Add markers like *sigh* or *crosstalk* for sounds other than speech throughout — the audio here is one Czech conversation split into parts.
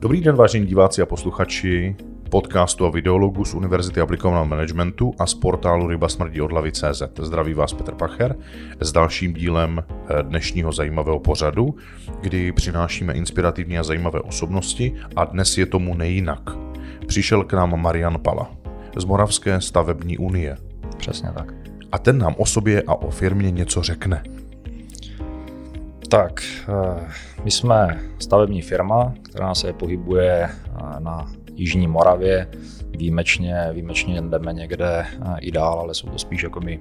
Dobrý den, vážení diváci a posluchači podcastu a videologu z Univerzity aplikovaného managementu a z portálu Ryba smrdí od CZ. Zdraví vás Petr Pacher s dalším dílem eh, dnešního zajímavého pořadu, kdy přinášíme inspirativní a zajímavé osobnosti a dnes je tomu nejinak. Přišel k nám Marian Pala z Moravské stavební unie. Přesně tak. A ten nám o sobě a o firmě něco řekne. Tak, eh, my jsme stavební firma, která se pohybuje eh, na Jižní Moravě. Výjimečně, výjimečně jdeme někde eh, i dál, ale jsou to spíš jako my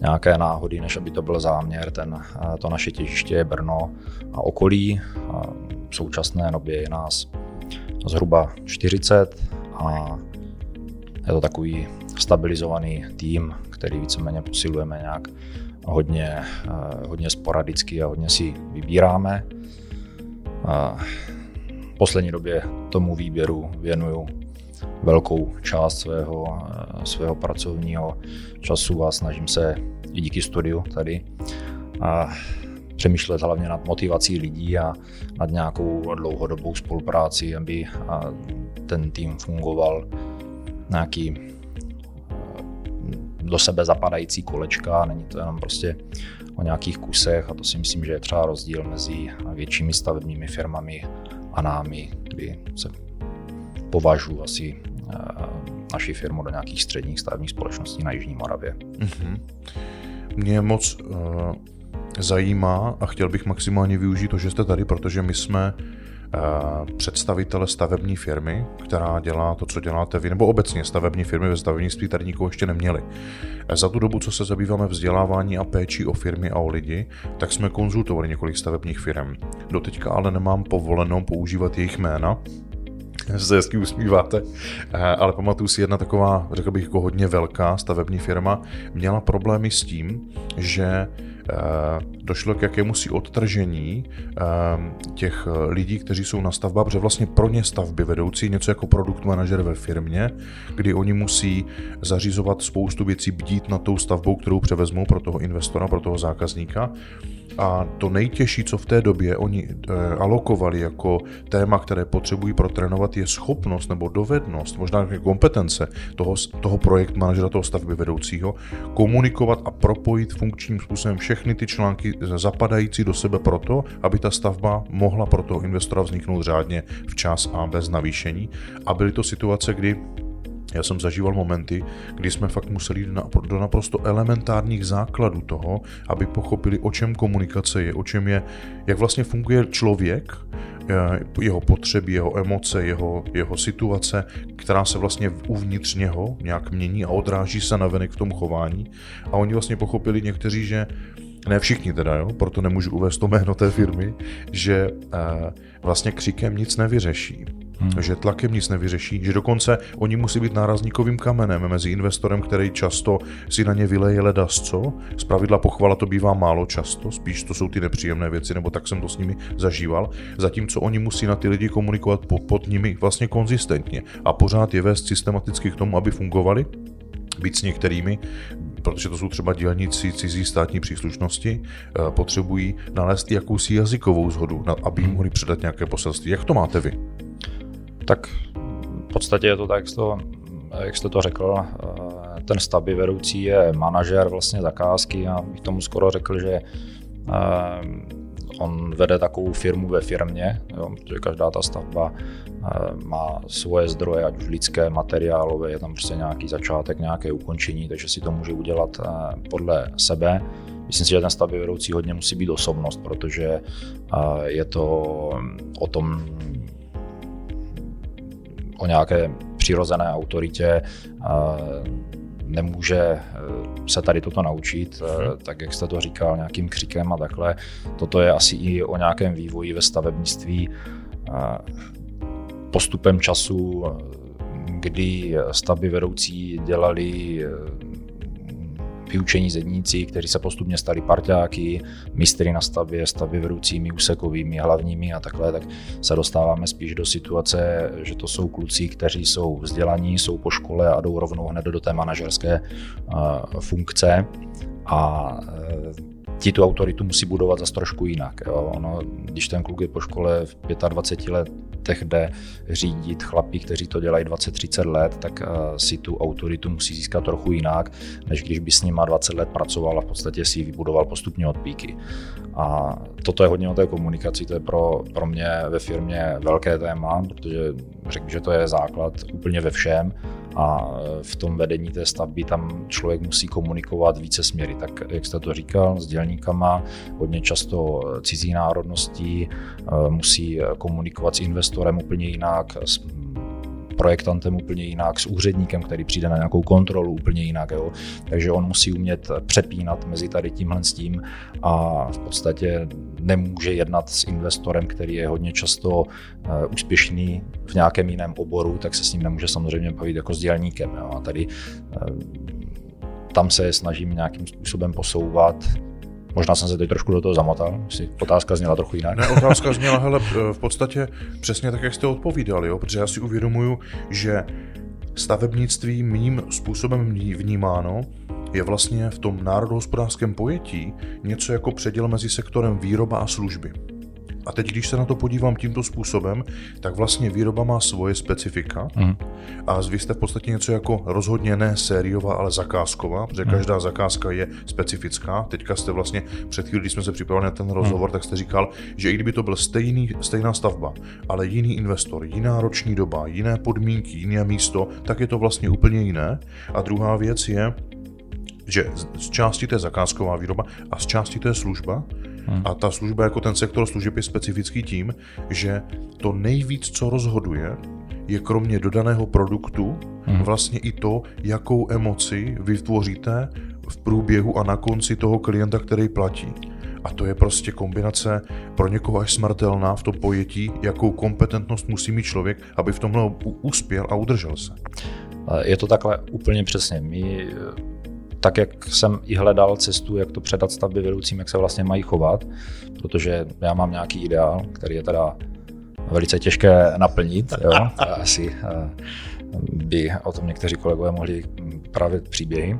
nějaké náhody, než aby to byl záměr. Ten, to naše těžiště je Brno a okolí. V současné době je nás zhruba 40 a je to takový stabilizovaný tým, který víceméně posilujeme nějak hodně, eh, hodně sporadicky a hodně si vybíráme. V poslední době tomu výběru věnuju velkou část svého, eh, svého pracovního času a snažím se i díky studiu tady a přemýšlet hlavně nad motivací lidí a nad nějakou dlouhodobou spolupráci, aby ten tým fungoval nějaký do sebe zapadající kolečka, není to jenom prostě o nějakých kusech a to si myslím, že je třeba rozdíl mezi většími stavebními firmami a námi, kdy se považuji asi eh, naši firmu do nějakých středních stavebních společností na Jižní Moravě. Mm-hmm. Mě moc uh, zajímá a chtěl bych maximálně využít to, že jste tady, protože my jsme Eh, představitele stavební firmy, která dělá to, co děláte vy, nebo obecně stavební firmy ve stavebnictví tady nikoho ještě neměli. Eh, za tu dobu, co se zabýváme vzdělávání a péči o firmy a o lidi, tak jsme konzultovali několik stavebních firm. Doteďka ale nemám povolenou používat jejich jména, *laughs* se hezky usmíváte, eh, ale pamatuju si jedna taková, řekl bych, jako hodně velká stavební firma, měla problémy s tím, že Eh, došlo k jakémusi odtržení eh, těch lidí, kteří jsou na stavbách, protože vlastně pro ně stavby vedoucí něco jako produkt manažer ve firmě, kdy oni musí zařizovat spoustu věcí, bdít nad tou stavbou, kterou převezmou pro toho investora, pro toho zákazníka. A to nejtěžší, co v té době oni eh, alokovali jako téma, které potřebují protrénovat, je schopnost nebo dovednost, možná kompetence toho, toho projekt manažera, toho stavby vedoucího, komunikovat a propojit funkčním způsobem všechny ty články zapadající do sebe proto, aby ta stavba mohla pro toho investora vzniknout řádně včas a bez navýšení. A byly to situace, kdy já jsem zažíval momenty, kdy jsme fakt museli jít do naprosto elementárních základů toho, aby pochopili, o čem komunikace je, o čem je, jak vlastně funguje člověk, eh, jeho potřeby, jeho emoce, jeho, jeho situace, která se vlastně uvnitř něho nějak mění a odráží se navenek v tom chování. A oni vlastně pochopili někteří, že ne všichni teda, jo, proto nemůžu uvést to jméno té firmy, že eh, vlastně křikem nic nevyřeší. Hmm. že tlakem nic nevyřeší, že dokonce oni musí být nárazníkovým kamenem mezi investorem, který často si na ně vyleje ledas, co? Z pravidla pochvala to bývá málo často, spíš to jsou ty nepříjemné věci, nebo tak jsem to s nimi zažíval, zatímco oni musí na ty lidi komunikovat pod, pod nimi vlastně konzistentně. A pořád je vést systematicky k tomu, aby fungovali, být s některými, protože to jsou třeba dělníci cizí státní příslušnosti, eh, potřebují nalézt jakousi jazykovou zhodu, aby jim mohli předat nějaké poselství. Jak to máte vy? Tak v podstatě je to tak, jak jste to, jak jste to řekl. Eh, ten stavby vedoucí je manažer vlastně zakázky a bych tomu skoro řekl, že eh, on vede takovou firmu ve firmě, jo, protože každá ta stavba eh, má svoje zdroje, ať už lidské, materiálové, je tam prostě nějaký začátek, nějaké ukončení, takže si to může udělat podle sebe. Myslím si, že ten stavby vedoucí hodně musí být osobnost, protože je to o tom, o nějaké přirozené autoritě nemůže e, se tady toto naučit, hmm. tak jak jste to říkal, nějakým křikem a takhle. Toto je asi i o nějakém vývoji ve stavebnictví postupem času, kdy stavby vedoucí dělali vyučení zedníci, kteří se postupně stali parťáky, mistry na stavbě, stavby vedoucími, úsekovými, hlavními a takhle, tak se dostáváme spíš do situace, že to jsou kluci, kteří jsou vzdělaní, jsou po škole a jdou rovnou hned do té manažerské funkce a e, ti tu autoritu musí budovat zase trošku jinak. Jo. Ono, když ten kluk je po škole v 25 let projektech jde řídit chlapí, kteří to dělají 20-30 let, tak si tu autoritu musí získat trochu jinak, než když by s nima 20 let pracoval a v podstatě si ji vybudoval postupně od píky. A toto je hodně o té komunikaci, to je pro, pro mě ve firmě velké téma, protože řekl, že to je základ úplně ve všem a v tom vedení té stavby tam člověk musí komunikovat více směry. Tak jak jste to říkal, s dělníkama, hodně často cizí národností, musí komunikovat s investorem úplně jinak, projektantem úplně jinak, s úředníkem, který přijde na nějakou kontrolu úplně jinak. Jo. Takže on musí umět přepínat mezi tady tímhle s tím a v podstatě nemůže jednat s investorem, který je hodně často eh, úspěšný v nějakém jiném oboru, tak se s ním nemůže samozřejmě bavit jako s dělníkem. Jo. A tady eh, tam se snažím nějakým způsobem posouvat Možná jsem se teď trošku do toho zamotal, si otázka zněla trochu jinak. Ne, otázka zněla, hele, v podstatě přesně tak, jak jste odpovídali, jo? protože já si uvědomuju, že stavebnictví mým způsobem vnímáno je vlastně v tom národohospodářském pojetí něco jako předěl mezi sektorem výroba a služby. A teď, když se na to podívám tímto způsobem, tak vlastně výroba má svoje specifika mm. a vy jste v podstatě něco jako rozhodně ne sériová, ale zakázková, protože mm. každá zakázka je specifická. Teďka jste vlastně před chvílí, když jsme se připravili na ten rozhovor, mm. tak jste říkal, že i kdyby to byl stejný, stejná stavba, ale jiný investor, jiná roční doba, jiné podmínky, jiné místo, tak je to vlastně úplně jiné. A druhá věc je, že z části to je zakázková výroba a z části to je služba. Hmm. A ta služba jako ten sektor služeb je specifický tím, že to nejvíc, co rozhoduje, je kromě dodaného produktu hmm. vlastně i to, jakou emoci vytvoříte v průběhu a na konci toho klienta, který platí. A to je prostě kombinace pro někoho až smrtelná v tom pojetí, jakou kompetentnost musí mít člověk, aby v tomhle uspěl a udržel se. Je to takhle úplně přesně. My tak, jak jsem i hledal cestu, jak to předat stavby vedoucím, jak se vlastně mají chovat, protože já mám nějaký ideál, který je teda velice těžké naplnit. Jo? *laughs* Asi eh, by o tom někteří kolegové mohli právě příběhy,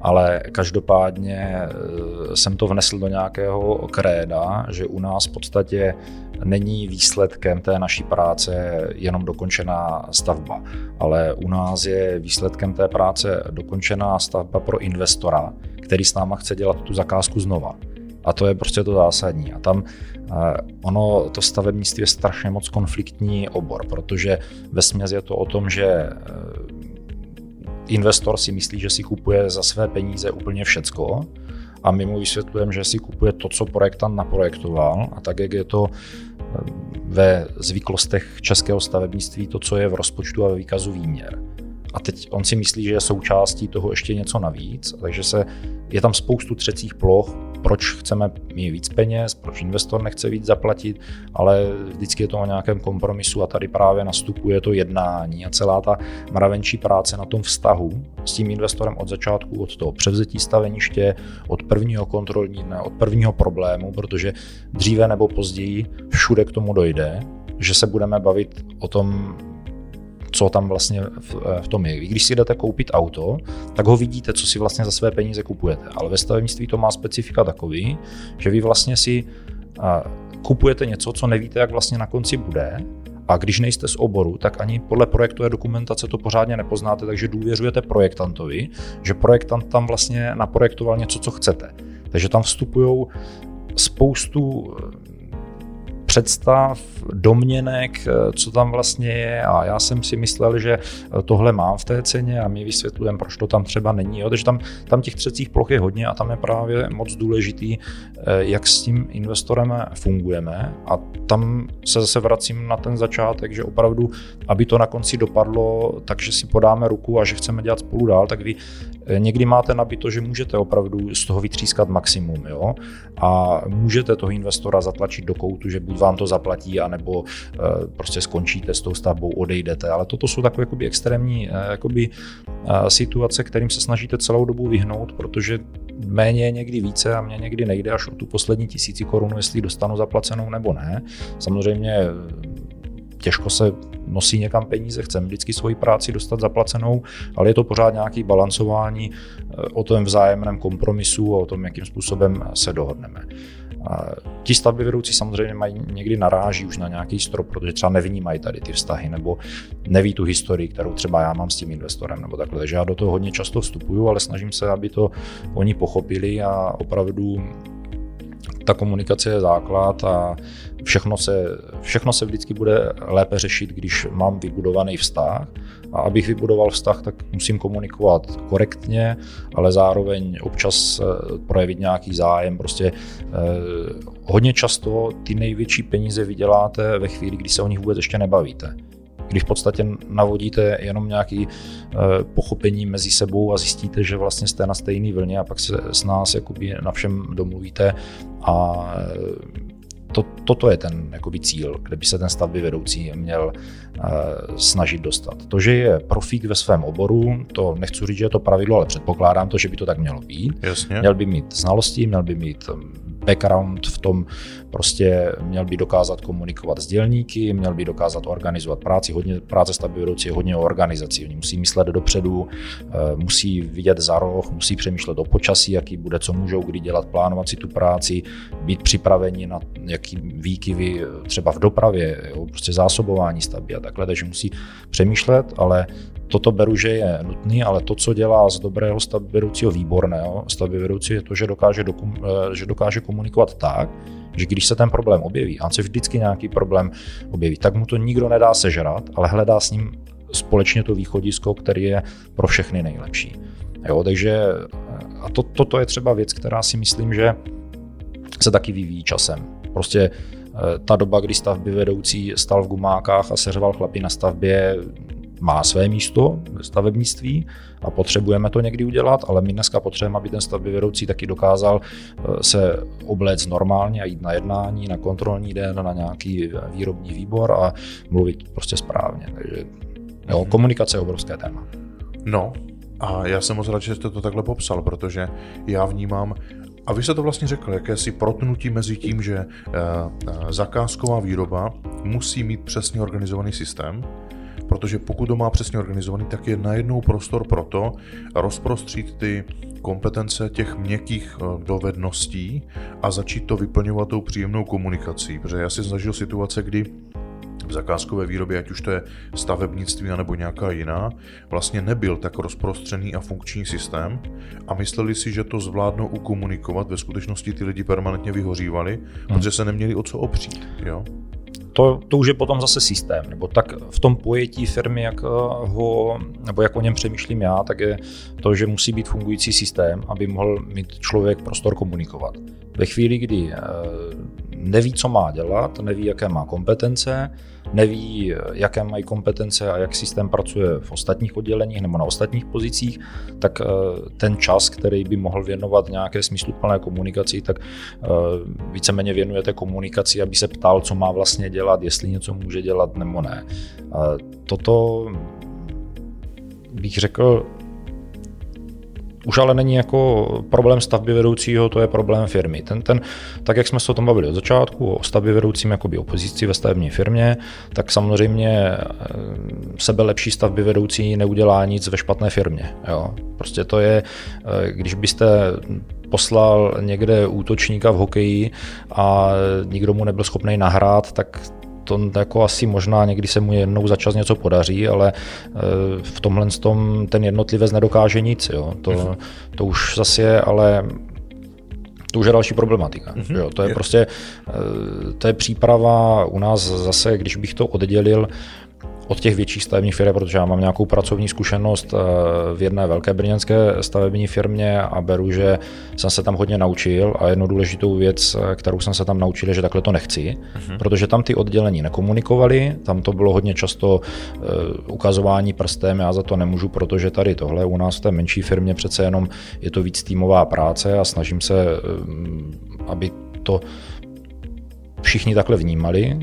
ale každopádně eh, jsem to vnesl do nějakého kréda, že u nás v podstatě není výsledkem té naší práce jenom dokončená stavba, ale u nás je výsledkem té práce dokončená stavba pro investora, který s náma chce dělat tu zakázku znova. A to je prostě to zásadní. A tam eh, ono, to stavebnictví je strašně moc konfliktní obor, protože ve směs je to o tom, že eh, investor si myslí, že si kupuje za své peníze úplně všecko, a my mu vysvětlujeme, že si kupuje to, co projektant naprojektoval a tak, jak je to eh, ve zvyklostech českého stavebnictví, to, co je v rozpočtu a ve výkazu výměr. A teď on si myslí, že je součástí toho ještě něco navíc, takže se, je tam spoustu třecích ploch, proč chceme mít víc peněz, proč investor nechce víc zaplatit, ale vždycky je to o nějakém kompromisu a tady právě nastupuje to jednání a celá ta mravenčí práce na tom vztahu s tím investorem od začátku, od toho převzetí staveniště, od prvního kontrolní dne, od prvního problému, protože dříve nebo později všude k tomu dojde, že se budeme bavit o tom, co tam vlastně v, eh, v tom je. Vy, když si jdete koupit auto, tak ho vidíte, co si vlastně za své peníze kupujete. Ale ve stavebnictví to má specifika takový, že vy vlastně si kupujete něco, co nevíte, jak vlastně na konci bude, a když nejste z oboru, tak ani podle projektové dokumentace to pořádně nepoznáte, takže důvěřujete projektantovi, že projektant tam vlastně naprojektoval něco, co chcete. Takže tam vstupují spoustu představ, domněnek, eh, co tam vlastně je a já jsem si myslel, že eh, tohle mám v té ceně a my vysvětlujeme, proč to tam třeba není. Jo? Takže tam, tam těch třecích ploch je hodně a tam je právě moc důležitý, eh, jak s tím investorem fungujeme a tam se zase vracím na ten začátek, že opravdu, aby to na konci dopadlo, takže si podáme ruku a že chceme dělat spolu dál, tak vy někdy máte nabito, že můžete opravdu z toho vytřískat maximum jo? a můžete toho investora zatlačit do koutu, že buď vám to zaplatí, anebo eh, prostě skončíte s tou stavbou, odejdete. Ale toto jsou takové jakoby extrémní eh, jakoby, eh, situace, kterým se snažíte celou dobu vyhnout, protože méně je někdy více a mě někdy nejde až o tu poslední tisíci korunu, jestli dostanu zaplacenou nebo ne. Samozřejmě těžko se nosí někam peníze, chceme vždycky svoji práci dostat zaplacenou, ale je to pořád nějaký balancování o tom vzájemném kompromisu a o tom, jakým způsobem se dohodneme. Ti stavby vedoucí samozřejmě mají někdy naráží už na nějaký strop, protože třeba nevnímají tady ty vztahy nebo neví tu historii, kterou třeba já mám s tím investorem nebo takhle. Takže já do toho hodně často vstupuju, ale snažím se, aby to oni pochopili a opravdu ta komunikace je základ a všechno se, všechno se vždycky bude lépe řešit, když mám vybudovaný vztah. A abych vybudoval vztah, tak musím komunikovat korektně, ale zároveň občas eh, projevit nějaký zájem. Prostě eh, hodně často ty největší peníze vyděláte ve chvíli, kdy se o nich vůbec ještě nebavíte když v podstatě navodíte jenom nějaké eh, pochopení mezi sebou a zjistíte, že vlastně jste na stejné vlně a pak se s nás jakoby na všem domluvíte a eh, to, toto je ten jakoby, cíl, kde by se ten stavby vedoucí měl uh, snažit dostat. To, že je profík ve svém oboru, to nechci říct, že je to pravidlo, ale předpokládám to, že by to tak mělo být. Jasně. Měl by mít znalosti, měl by mít background v tom, prostě měl by dokázat komunikovat s dělníky, měl by dokázat organizovat práci. Hodně práce stavby vedoucí je hodně o organizaci. Oni musí myslet dopředu, eh, musí vidět za roh, musí přemýšlet o počasí, jaký bude, co můžou kdy dělat, plánovat si tu práci, být připraveni na jaký výkyvy třeba v dopravě, jo, prostě zásobování stavby a takhle, takže musí přemýšlet, ale toto beru, že je nutný, ale to, co dělá z dobrého stavbyvedoucího výborného stavbyvedoucí, je to, že dokáže, dokum, eh, že dokáže komunikovat tak, že když se ten problém objeví, a on se vždycky nějaký problém objeví, tak mu to nikdo nedá sežrat, ale hledá s ním společně to východisko, který je pro všechny nejlepší. Jo, takže eh, a to, toto je třeba věc, která si myslím, že se taky vyvíjí časem. Prostě eh, ta doba, kdy stavby vedoucí stal v gumákách a seřval chlapy na stavbě, má své místo ve stavebnictví a potřebujeme to někdy udělat, ale my dneska potřebujeme, aby ten stavby vedoucí taky dokázal eh, se obléct normálně a jít na jednání, na kontrolní den, na nějaký výrobní výbor a mluvit prostě správně. Takže jo, mhm. komunikace je obrovské téma. No, a já jsem moc rád, že jste to takhle popsal, protože já vnímám, a vy jste to vlastně řekl, jakési protnutí mezi tím, že eh, eh, zakázková výroba musí mít přesně organizovaný systém, protože pokud to má přesně organizovaný, tak je najednou prostor pro to rozprostřít ty kompetence těch měkkých eh, dovedností a začít to vyplňovat tou příjemnou komunikací. Protože já si zažil situace, kdy v zakázkové výrobě, ať už to je stavebnictví nebo nějaká jiná, vlastně nebyl tak rozprostřený a funkční systém a mysleli si, že to zvládnou ukomunikovat. Ve skutečnosti ty lidi permanentně vyhořívali, hmm. protože se neměli o co opřít. Jo? To, to už je potom zase systém, nebo tak v tom pojetí firmy, jak eh, ho, nebo jak o něm přemýšlím já, tak je to, že musí být fungující systém, aby mohl mít člověk prostor komunikovat. Ve chvíli, kdy eh, neví, co má dělat, neví, jaké má kompetence, neví, jaké mají kompetence a jak systém pracuje v ostatních odděleních nebo na ostatních pozicích, tak eh, ten čas, který by mohl věnovat nějaké smysluplné komunikaci, tak eh, víceméně věnujete komunikaci, aby se ptal, co má vlastně dělat, jestli něco může dělat nebo ne. Toto bych řekl, už ale není jako problém stavby vedoucího, to je problém firmy. Ten, ten, tak jak jsme se o tom bavili od začátku, o stavbě vedoucím jakoby opozici ve stavební firmě, tak samozřejmě eh, sebe lepší stavby vedoucí neudělá nic ve špatné firmě. Jo. Prostě to je, eh, když byste poslal někde útočníka v hokeji a nikdo mu nebyl schopný nahrát, tak to jako asi možná někdy se mu jednou za čas něco podaří, ale eh, v tomhle tom ten jednotlivec nedokáže nic. Jo. To, mhm. to už zase je, ale to už je další problematika. Mm-hmm. Jo, to je, prostě, eh, to je příprava u nás zase, když bych to oddělil, od těch větších stavebních firm, protože já mám nějakou pracovní zkušenost eh, v jedné velké brněnské stavební firmě a beru, že jsem se tam hodně naučil a jednu důležitou věc, eh, kterou jsem se tam naučil, je, že takhle to nechci, uh-huh. protože tam ty oddělení nekomunikovali, tam to bylo hodně často uh, ukazování prstem, já za to nemůžu, protože tady tohle u nás v té menší firmě přece jenom je to víc týmová práce a snažím se, aby to všichni takhle vnímali,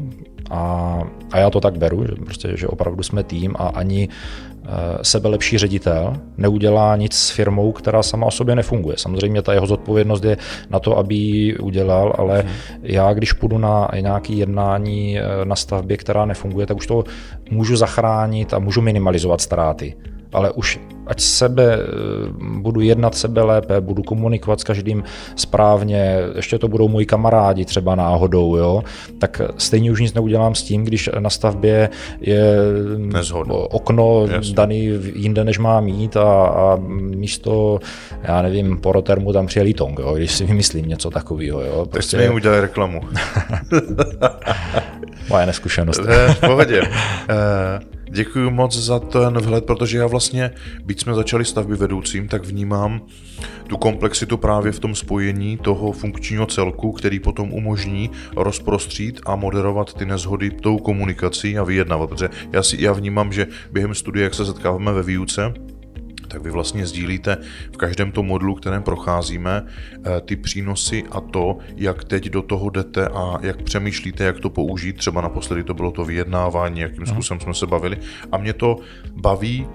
a, a já to tak beru, že, prostě, že opravdu jsme tým a ani e, sebe lepší ředitel neudělá nic s firmou, která sama o sobě nefunguje. Samozřejmě ta jeho zodpovědnost je na to, aby ji udělal, ale hmm. já, když půjdu na nějaké jednání e, na stavbě, která nefunguje, tak už to můžu zachránit a můžu minimalizovat ztráty ale už ať sebe, eh, budu jednat sebe lépe, budu komunikovat s každým správně, ještě to budou moji kamarádi třeba náhodou, jo, tak stejně už nic neudělám s tím, když na stavbě je Nezhodu. okno Jasně. daný jinde, než má mít a, a místo, já nevím, porotermu tam přijel tong, jo, když si vymyslím něco takového. Jo, prostě... Tak jsme jim udělali reklamu. *laughs* Moje neskušenost. v pohodě. *laughs* Děkuji moc za ten vhled, protože já vlastně, byť jsme začali stavby vedoucím, tak vnímám tu komplexitu právě v tom spojení toho funkčního celku, který potom umožní rozprostřít a moderovat ty nezhody tou komunikací a vyjednávat. Protože já, si, já vnímám, že během studie, jak se setkáváme ve výuce, tak vy vlastně sdílíte v každém tom modulu, kterém procházíme, eh, ty přínosy a to, jak teď do toho jdete a jak přemýšlíte, jak to použít. Třeba naposledy to bylo to vyjednávání, jakým mhm. způsobem jsme se bavili. A mě to baví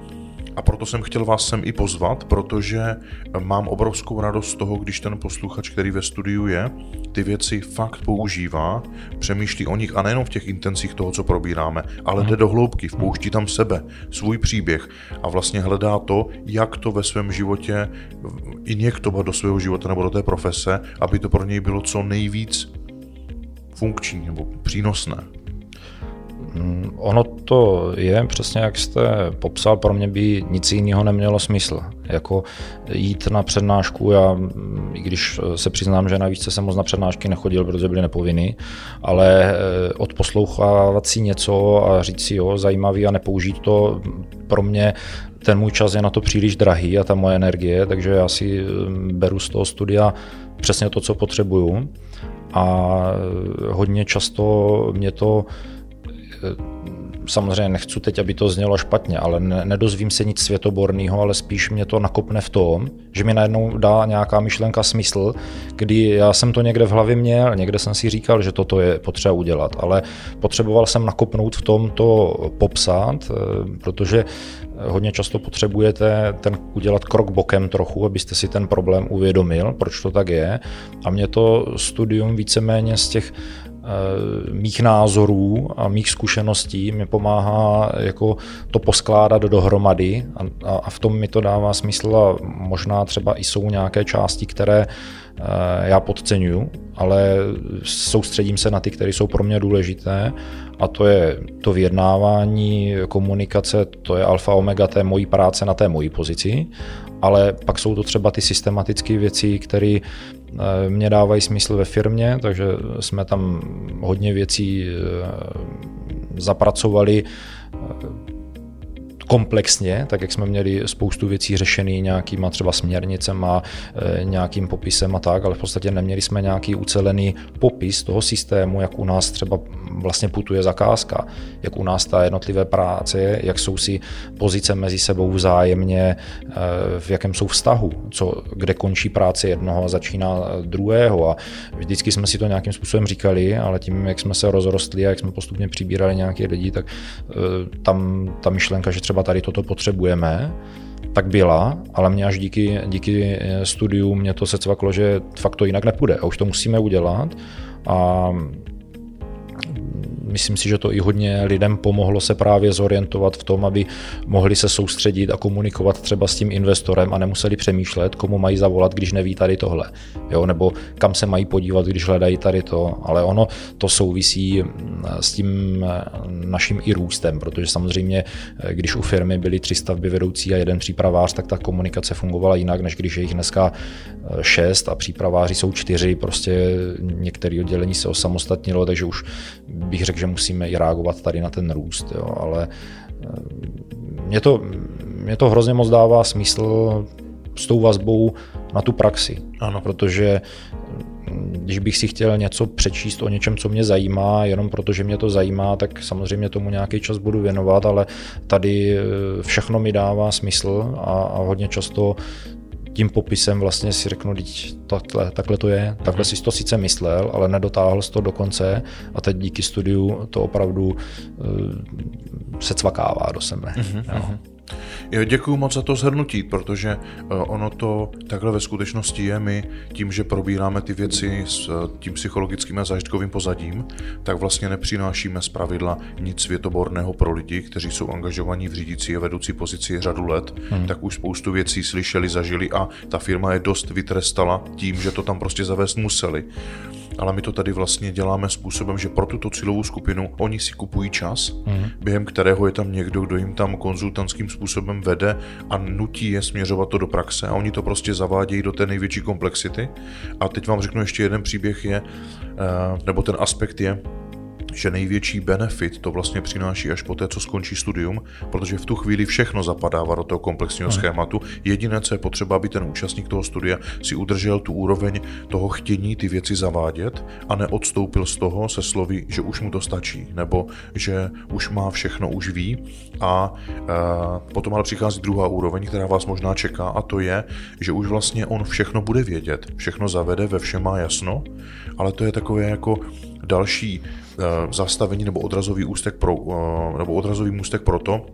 a proto jsem chtěl vás sem i pozvat, protože mám obrovskou radost z toho, když ten posluchač, který ve studiu je, ty věci fakt používá, přemýšlí o nich a nejenom v těch intencích toho, co probíráme, ale jde do hloubky, vpouští tam sebe, svůj příběh a vlastně hledá to, jak to ve svém životě injektovat do svého života nebo do té profese, aby to pro něj bylo co nejvíc funkční nebo přínosné. Mm, ono to je přesně, jak jste popsal, pro mě by nic jiného nemělo smysl. Jako jít na přednášku, já, i když se přiznám, že na výšce jsem moc na přednášky nechodil, protože byly nepovinný, ale eh, odposlouchávat si něco a říct si, jo, zajímavý a nepoužít to, pro mě ten můj čas je na to příliš drahý a ta moje energie, takže já si eh, beru z toho studia přesně to, co potřebuju. A eh, hodně často mě to samozřejmě nechci teď, aby to znělo špatně, ale ne, nedozvím se nic světoborného, ale spíš mě to nakopne v tom, že mi najednou dá nějaká myšlenka smysl, kdy já jsem to někde v hlavě měl, někde jsem si říkal, že toto je potřeba udělat, ale potřeboval jsem nakopnout v tom to popsat, eh, protože hodně často potřebujete ten udělat krok bokem trochu, abyste si ten problém uvědomil, proč to tak je. A mě to studium víceméně z těch Eh, mých názorů a mých zkušeností mi pomáhá jako to poskládat dohromady a, a v tom mi to dává smysl a možná třeba i jsou nějaké části, které eh, já podceňuju, ale soustředím se na ty, které jsou pro mě důležité a to je to vyjednávání, komunikace, to je alfa omega té mojí práce na té mojí pozici, ale pak jsou to třeba ty systematické věci, které Eh, mě dávají smysl ve firmě, takže jsme tam hodně věcí eh, zapracovali. eh, komplexně, tak jak jsme měli spoustu věcí řešený nějakýma třeba směrnicema, e, nějakým popisem a tak, ale v podstatě neměli jsme nějaký ucelený popis toho systému, jak u nás třeba vlastně putuje zakázka, jak u nás ta jednotlivé práce, jak jsou si pozice mezi sebou vzájemně, e, v jakém jsou vztahu, co, kde končí práce jednoho a začíná druhého. A vždycky jsme si to nějakým způsobem říkali, ale tím, jak jsme se rozrostli a jak jsme postupně přibírali nějaké lidi, tak e, tam ta myšlenka, že třeba třeba tady toto potřebujeme, tak byla, ale mě až díky, díky eh, studiu mě to se cvaklo, že fakt to jinak nepůjde a už to musíme udělat. A myslím si, že to i hodně lidem pomohlo se právě zorientovat v tom, aby mohli se soustředit a komunikovat třeba s tím investorem a nemuseli přemýšlet, komu mají zavolat, když neví tady tohle, jo? nebo kam se mají podívat, když hledají tady to, ale ono to souvisí mm, s tím eh, naším i růstem, protože samozřejmě, eh, když u firmy byly tři stavby vedoucí a jeden přípravář, tak ta komunikace fungovala jinak, než když je jich dneska eh, šest a přípraváři jsou čtyři, prostě některé oddělení se osamostatnilo, takže už bych řekl, že musíme i reagovat tady na ten růst, jo, ale eh, mě to, mě to hrozně moc dává smysl s tou vazbou na tu praxi. Ano. Protože mm, když bych si chtěl něco přečíst o něčem, co mě zajímá, jenom protože mě to zajímá, tak samozřejmě tomu nějaký čas budu věnovat, ale tady eh, všechno mi dává smysl a, a hodně často tím popisem vlastně si řeknu, takhle, takhle to je, takhle mhm. si to sice myslel, ale nedotáhl jsi to do konce a teď díky studiu to opravdu uh, se cvakává do sebe. Uh-huh, uh-huh. Děkuji moc za to zhrnutí, protože eh, ono to takhle ve skutečnosti je. My tím, že probíráme ty věci s eh, tím psychologickým a zážitkovým pozadím, tak vlastně nepřinášíme z pravidla nic světoborného pro lidi, kteří jsou angažovaní v řídící a vedoucí pozici řadu let, hmm. tak už spoustu věcí slyšeli, zažili a ta firma je dost vytrestala tím, že to tam prostě zavést museli ale my to tady vlastně děláme způsobem, že pro tuto cílovou skupinu oni si kupují čas, mm. během kterého je tam někdo, kdo jim tam konzultantským způsobem vede a nutí je směřovat to do praxe a oni to prostě zavádějí do té největší komplexity. A teď vám řeknu ještě jeden příběh je, eh, nebo ten aspekt je, že největší benefit to vlastně přináší až po té, co skončí studium, protože v tu chvíli všechno zapadává do toho komplexního hmm. schématu. Jediné, co je potřeba, aby ten účastník toho studia si udržel tu úroveň toho chtění ty věci zavádět a neodstoupil z toho se slovy, že už mu to stačí, nebo že už má všechno, už ví. A e, potom ale přichází druhá úroveň, která vás možná čeká, a to je, že už vlastně on všechno bude vědět, všechno zavede, ve všem má jasno, ale to je takové jako další zastavení nebo odrazový ústek pro, eh, nebo odrazový můstek pro to,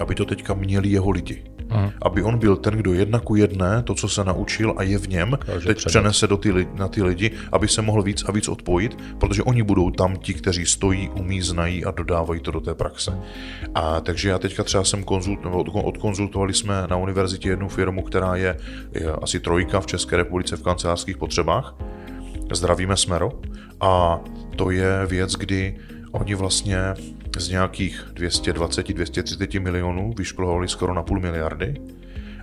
aby to teďka měli jeho lidi. Aha. Aby on byl ten, kdo jedna ku jedné, to, co se naučil a je v něm, Takže teď předat. přenese do ty, na ty lidi, aby se mohl víc a víc odpojit, protože oni budou tam ti, kteří stojí, umí, znají a dodávají to do té praxe. A takže já teďka třeba jsem konzult, nebo odkonzultovali jsme na univerzitě jednu firmu, která je, je asi trojka v České republice v kancelářských potřebách. Zdravíme Smero. A to je věc, kdy oni vlastně z nějakých 220-230 milionů vyškolovali skoro na půl miliardy.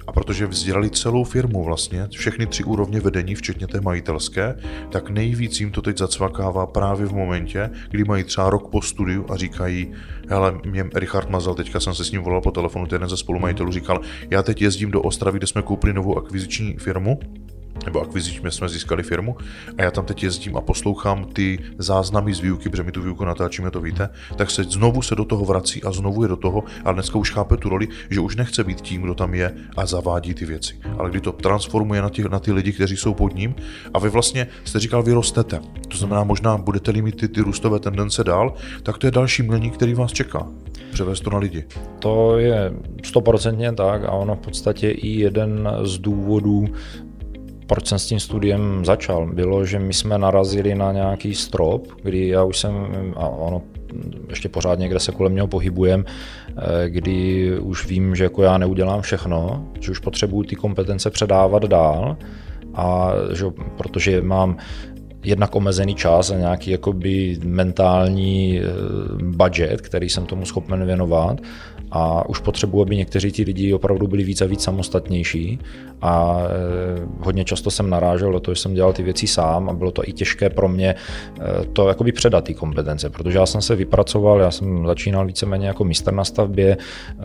A protože vzdělali celou firmu vlastně, všechny tři úrovně vedení, včetně té majitelské, tak nejvíc jim to teď zacvakává právě v momentě, kdy mají třeba rok po studiu a říkají, hele, mě Richard Mazal, teďka jsem se s ním volal po telefonu, ten jeden ze spolumajitelů říkal, já teď jezdím do Ostravy, kde jsme koupili novou akviziční firmu nebo akvizičně jsme získali firmu a já tam teď jezdím a poslouchám ty záznamy z výuky, protože my tu výuku natáčíme, to víte, tak se znovu se do toho vrací a znovu je do toho, ale dneska už chápe tu roli, že už nechce být tím, kdo tam je a zavádí ty věci, ale kdy to transformuje na, ty, na ty lidi, kteří jsou pod ním a vy vlastně jste říkal, vy rostete. To znamená, možná budete-li mít ty, ty růstové tendence dál, tak to je další milník, který vás čeká. Převést to na lidi. To je stoprocentně tak a ono v podstatě i jeden z důvodů, proč jsem s tím studiem začal, bylo, že my jsme narazili na nějaký strop, kdy já už jsem, a ono ještě pořád někde se kolem něho pohybujem, eh, kdy už vím, že jako já neudělám všechno, že už potřebuju ty kompetence předávat dál a že, protože mám jednak omezený čas a nějaký jakoby mentální eh, budget, který jsem tomu schopen věnovat a už potřebuji, aby někteří ti lidi opravdu byli víc a víc samostatnější a eh, hodně často jsem narážel do toho, že jsem dělal ty věci sám a bylo to i těžké pro mě eh, to jakoby předat ty kompetence, protože já jsem se vypracoval, já jsem začínal víceméně jako mistr na stavbě, eh,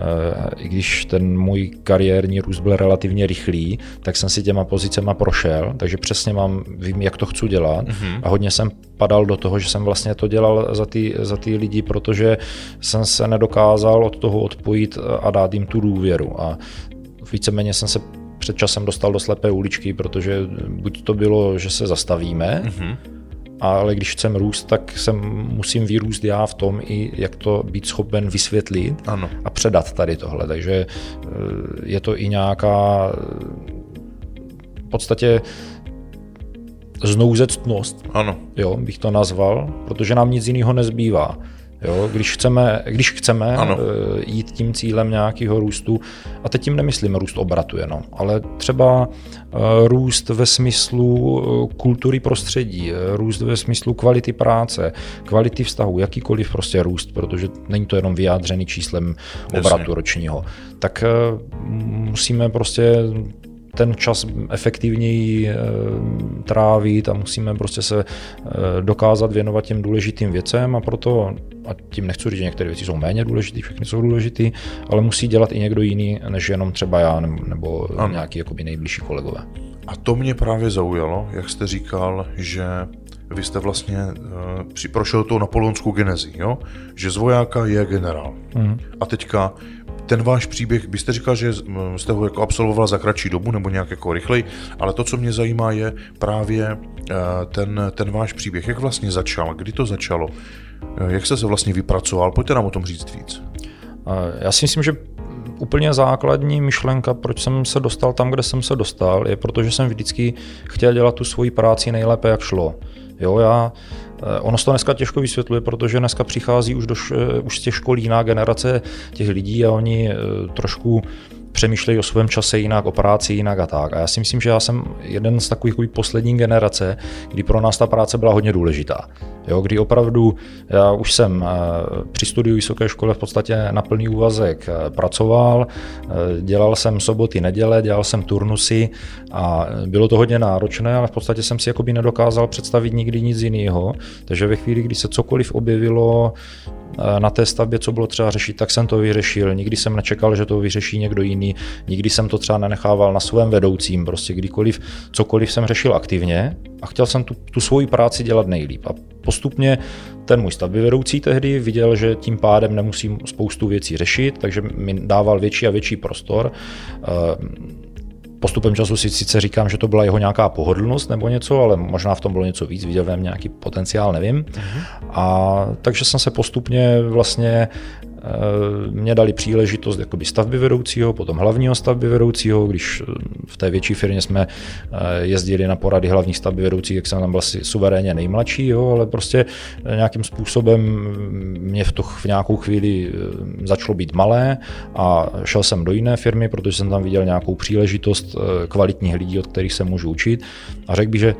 i když ten můj kariérní růst byl relativně rychlý, tak jsem si těma pozicema prošel, takže přesně mám, vím, jak to chci dělat mm-hmm. a hodně jsem padal do toho, že jsem vlastně to dělal za ty, za ty lidi, protože jsem se nedokázal od toho odpojit a dát jim tu důvěru a víceméně jsem se před časem dostal do slepé uličky, protože buď to bylo, že se zastavíme, mm-hmm. ale když chcem růst, tak jsem, musím vyrůst já v tom i jak to být schopen vysvětlit ano. a předat tady tohle. Takže eh, je to i nějaká v podstatě znouzectnost, ano. Jo, bych to nazval, protože nám nic jiného nezbývá. Jo, když chceme, když chceme ano. Eh, jít tím cílem nějakého růstu, a teď tím nemyslím růst obratu jenom, ale třeba eh, růst ve smyslu eh, kultury prostředí, růst ve smyslu kvality práce, kvality vztahu, jakýkoliv prostě růst, protože není to jenom vyjádřený číslem obratu Jasně. ročního, tak musíme prostě ten čas efektivněji eh, trávit a musíme prostě se eh, dokázat věnovat těm důležitým věcem a proto, a tím nechci říct, že některé věci jsou méně důležité, všechny jsou důležité, ale musí dělat i někdo jiný, než jenom třeba já nebo ano. nějaký jakoby nejbližší kolegové. A to mě právě zaujalo, jak jste říkal, že vy jste vlastně uh, prošel tou napoleonskou genezi, jo? že z vojáka je generál. Mm. A teďka ten váš příběh, byste říkal, že jste ho jako absolvoval za kratší dobu nebo nějak jako rychleji, ale to, co mě zajímá, je právě eh, ten, ten váš příběh. Jak vlastně začal? Kdy to začalo? Eh, jak jste se vlastně vypracoval? Pojďte nám o tom říct víc. Já si myslím, že úplně základní myšlenka, proč jsem se dostal tam, kde jsem se dostal, je protože jsem vždycky chtěl dělat tu svoji práci nejlépe, jak šlo. Jo, já, eh, ono se to dneska těžko vysvětluje, protože dneska přichází už, do, už z těch škol jiná generace těch lidí a oni trošku přemýšlejí o svém čase jinak, o práci jinak a tak. A já si myslím, že já jsem jeden z takových poslední generace, kdy pro nás ta práce byla hodně důležitá. Jo, kdy opravdu já už jsem eh, při studiu vysoké škole v podstatě na plný úvazek eh, pracoval, eh, dělal jsem soboty, neděle, dělal jsem turnusy a bylo to hodně náročné, ale v podstatě jsem si jakoby nedokázal představit nikdy nic jiného. Takže ve chvíli, kdy se cokoliv objevilo na té stavbě, co bylo třeba řešit, tak jsem to vyřešil. Nikdy jsem nečekal, že to vyřeší někdo jiný. Nikdy jsem to třeba nenechával na svém vedoucím. Prostě kdykoliv, cokoliv jsem řešil aktivně a chtěl jsem tu, tu svoji práci dělat nejlíp. A postupně ten můj vedoucí tehdy viděl, že tím pádem nemusím spoustu věcí řešit, takže mi dával větší a větší prostor. Eh, postupem času si sice říkám, že to byla jeho nějaká pohodlnost nebo něco, ale možná v tom bylo něco víc, viděl v nějaký potenciál, nevím. Uh-huh. A takže jsem se postupně vlastně mě dali příležitost jakoby stavby vedoucího, potom hlavního stavby vedoucího, když eh, v té větší firmě jsme eh, jezdili na porady hlavních stavby vedoucích, jak jsem tam byl asi suverénně nejmladší, jo, ale prostě nějakým způsobem mě v, to, v nějakou chvíli začalo být malé a šel jsem do jiné firmy, protože jsem tam viděl nějakou příležitost kvalitních lidí, od kterých se můžu učit. A řekl bych, že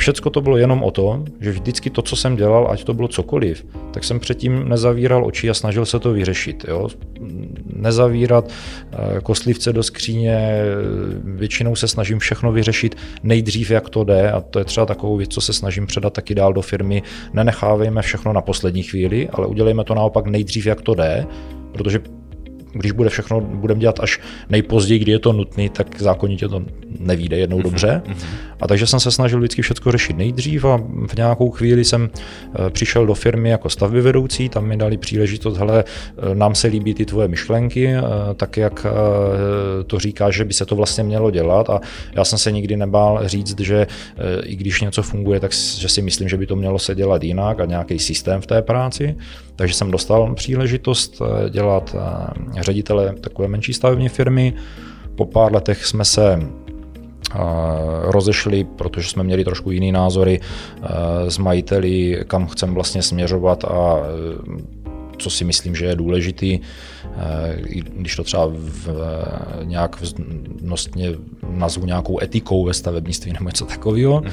Všecko to bylo jenom o tom, že vždycky to, co jsem dělal, ať to bylo cokoliv, tak jsem předtím nezavíral oči a snažil se to vyřešit. Jo? Nezavírat eh, kostlivce do skříně, většinou se snažím všechno vyřešit nejdřív, jak to jde, a to je třeba takovou věc, co se snažím předat taky dál do firmy. Nenechávejme všechno na poslední chvíli, ale udělejme to naopak nejdřív, jak to jde, protože když bude všechno, budeme dělat až nejpozději, kdy je to nutné, tak zákonitě to nevíde jednou mm-hmm. dobře. Mhm. A takže jsem se snažil vždycky všechno řešit nejdřív a v nějakou chvíli jsem eh, přišel do firmy jako stavby vedoucí, tam mi dali příležitost, hele, eh, nám se líbí ty tvoje myšlenky, eh, tak jak to říká, že by se to vlastně mělo dělat a já jsem se nikdy nebál říct, že i když něco funguje, tak že si myslím, že by to mělo se dělat jinak a nějaký systém v té práci. Takže jsem dostal příležitost dělat ředitele takové menší stavební firmy. Po pár letech jsme se rozešli, protože jsme měli trošku jiný názory s majiteli, kam chceme vlastně směřovat a co si myslím, že je důležitý, když to třeba v, nějak nosně nazvu nějakou etikou ve stavebnictví nebo něco takového. Uh-huh.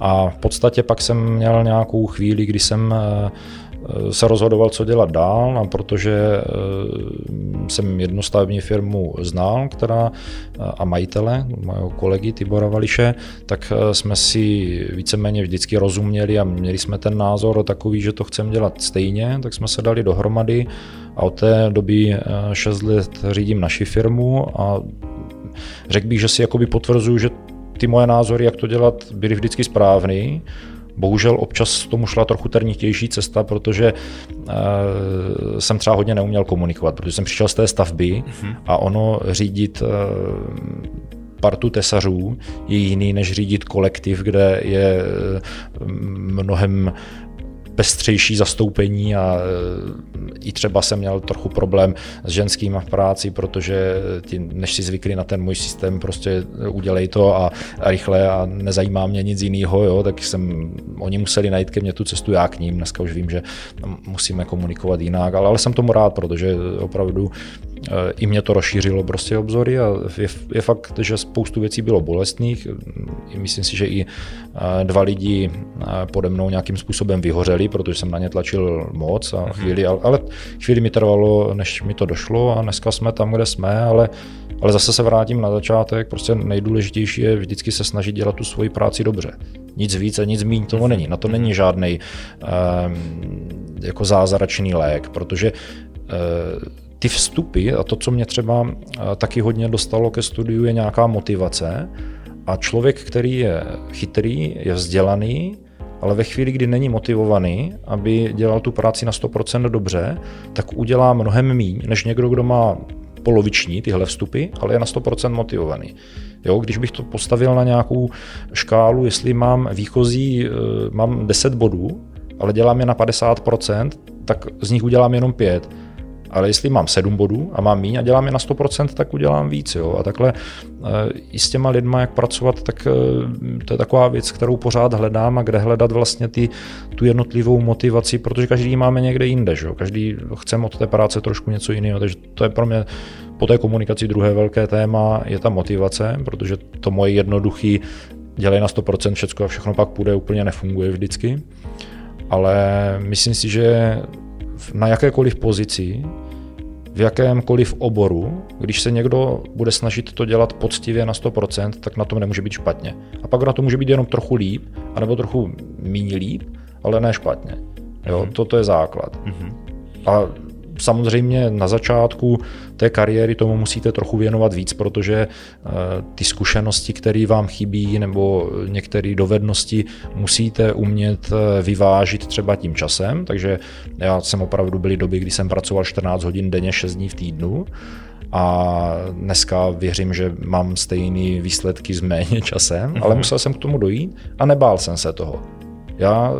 A v podstatě pak jsem měl nějakou chvíli, kdy jsem Eh, se rozhodoval, co dělat dál, a protože eh, jsem jednu stavební firmu znal, která eh, a majitele, mého kolegy Tibora Vališe, tak jsme si víceméně vždycky rozuměli a měli jsme ten názor takový, že to chceme dělat stejně, tak jsme se dali dohromady a od té doby 6 let řídím naši firmu a řekl bych, že si jakoby potvrzuju, že ty moje názory, jak to dělat, byly vždycky správný Bohužel občas tomu šla trochu ternitější cesta, protože uh, jsem třeba hodně neuměl komunikovat, protože jsem přišel z té stavby uh-huh. a ono řídit uh, partu tesařů je jiný, než řídit kolektiv, kde je eh, mnohem pestřejší zastoupení a e, i třeba jsem měl trochu problém s ženským v práci, protože ti, než si zvykli na ten můj systém, prostě udělej to a, a rychle a nezajímá mě nic jiného, jo, tak jsem, oni museli najít ke mně tu cestu, já k ním, dneska už vím, že musíme komunikovat jinak, ale, ale jsem tomu rád, protože opravdu i mě to rozšířilo prostě obzory a je, je fakt, že spoustu věcí bylo bolestných. Myslím si, že i dva lidi pode mnou nějakým způsobem vyhořeli, protože jsem na ně tlačil moc a mhm. chvíli, ale chvíli mi trvalo, než mi to došlo a dneska jsme tam, kde jsme, ale, ale zase se vrátím na začátek, prostě nejdůležitější je vždycky se snažit dělat tu svoji práci dobře. Nic víc a nic méně toho není. Na to není žádný um, jako zázračný lék, protože uh, ty vstupy a to, co mě třeba uh, taky hodně dostalo ke studiu, je nějaká motivace. A člověk, který je chytrý, je vzdělaný, ale ve chvíli, kdy není motivovaný, aby dělal tu práci na 100% dobře, tak udělá mnohem míň, než někdo, kdo má poloviční tyhle vstupy, ale je na 100% motivovaný. Jo, když bych to postavil na nějakou škálu, jestli mám výchozí, eh, mám 10 bodů, ale dělám je na 50%, tak z nich udělám jenom 5 Ale jestli mám 7 bodů a mám míň a dělám je na 100%, tak udělám víc. Jo? A takhle eh, i s těma lidma, jak pracovat, tak eh, to je taková věc, kterou pořád hledám a kde hledat vlastně ty, tu jednotlivou motivaci, protože každý máme někde jinde. Že? Každý chceme od té práce trošku něco jiného, takže to je pro mě po té komunikaci druhé velké téma je ta motivace, protože to moje jednoduchý dělej na 100% všechno a všechno pak půjde, úplně nefunguje vždycky. Ale myslím si, že na jakékoliv pozici, v jakémkoliv oboru, když se někdo bude snažit to dělat poctivě na 100%, tak na tom nemůže být špatně. A pak na to může být jenom trochu líp, anebo trochu méně líp, ale ne špatně. Jo, mm-hmm. toto je základ. Mm-hmm. A samozřejmě na začátku té kariéry tomu musíte trochu věnovat víc, protože eh, ty zkušenosti, které vám chybí, nebo některé dovednosti musíte umět eh, vyvážit třeba tím časem. Takže já jsem opravdu byly doby, kdy jsem pracoval 14 hodin denně, 6 dní v týdnu a dneska věřím, že mám stejné výsledky s méně časem, ale mhm. musel jsem k tomu dojít a nebál jsem se toho. Já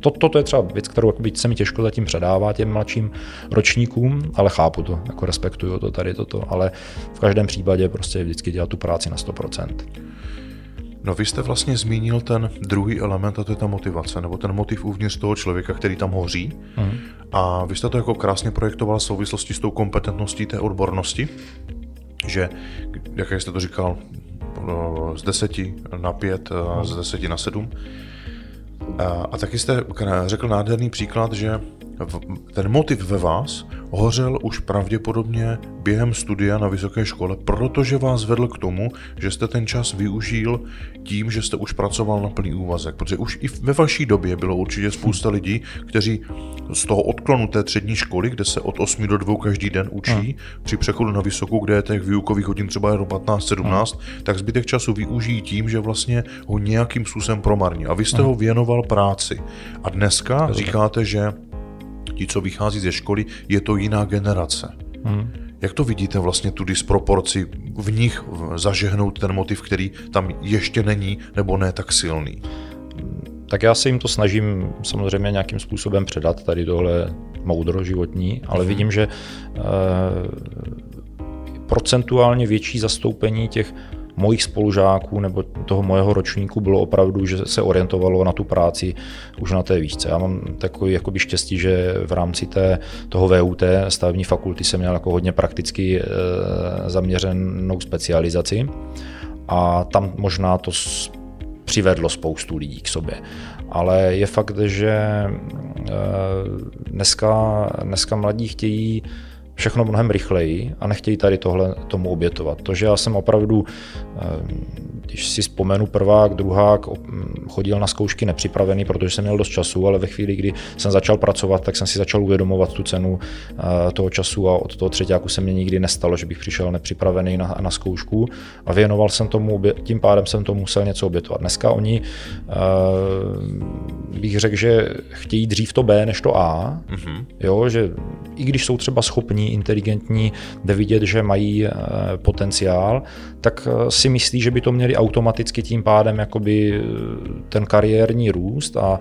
to, toto je třeba věc, kterou se mi těžko zatím předává těm mladším ročníkům, ale chápu to, jako respektuju to tady toto, ale v každém případě prostě vždycky dělat tu práci na 100%. No vy jste vlastně zmínil ten druhý element a to je ta motivace, nebo ten motiv uvnitř toho člověka, který tam hoří. Mm. A vy jste to jako krásně projektoval v souvislosti s tou kompetentností té odbornosti, že, jak jste to říkal, z deseti na pět, z deseti na sedm, a taky jste řekl nádherný příklad, že ten motiv ve vás hořel už pravděpodobně během studia na vysoké škole, protože vás vedl k tomu, že jste ten čas využil tím, že jste už pracoval na plný úvazek. Protože už i ve vaší době bylo určitě spousta lidí, kteří z toho odklonu té střední školy, kde se od 8 do 2 každý den učí, hmm. při přechodu na vysokou, kde je těch výukových hodin třeba jenom 15-17, hmm. tak zbytek času využijí tím, že vlastně ho nějakým způsobem promarní. A vy jste hmm. ho věnoval práci. A dneska říkáte, že ti, co vychází ze školy, je to jiná generace. Hmm. Jak to vidíte vlastně tu disproporci v nich zažehnout ten motiv, který tam ještě není nebo ne tak silný? Tak já se jim to snažím samozřejmě nějakým způsobem předat, tady tohle moudro životní, ale hmm. vidím, že e, procentuálně větší zastoupení těch mojich spolužáků nebo toho mojeho ročníku bylo opravdu, že se orientovalo na tu práci už na té výšce. Já mám takový jakoby štěstí, že v rámci té, toho VUT stavební fakulty jsem měl jako hodně prakticky e, zaměřenou specializaci a tam možná to přivedlo spoustu lidí k sobě. Ale je fakt, že e, dneska, dneska mladí chtějí všechno mnohem rychleji a nechtějí tady tohle tomu obětovat. To, že já jsem opravdu, když si vzpomenu prvák, druhák, chodil na zkoušky nepřipravený, protože jsem měl dost času, ale ve chvíli, kdy jsem začal pracovat, tak jsem si začal uvědomovat tu cenu eh, toho času a od toho třetíku se mě nikdy nestalo, že bych přišel nepřipravený na, na zkoušku a věnoval jsem tomu, tím pádem jsem to musel něco obětovat. Dneska oni, eh, bych řekl, že chtějí dřív to B než to A, mm-hmm. jo, že i když jsou třeba schopní inteligentní, jde vidět, že mají eh, potenciál, tak si myslí, že by to měli automaticky tím pádem jakoby eh, ten kariérní růst a,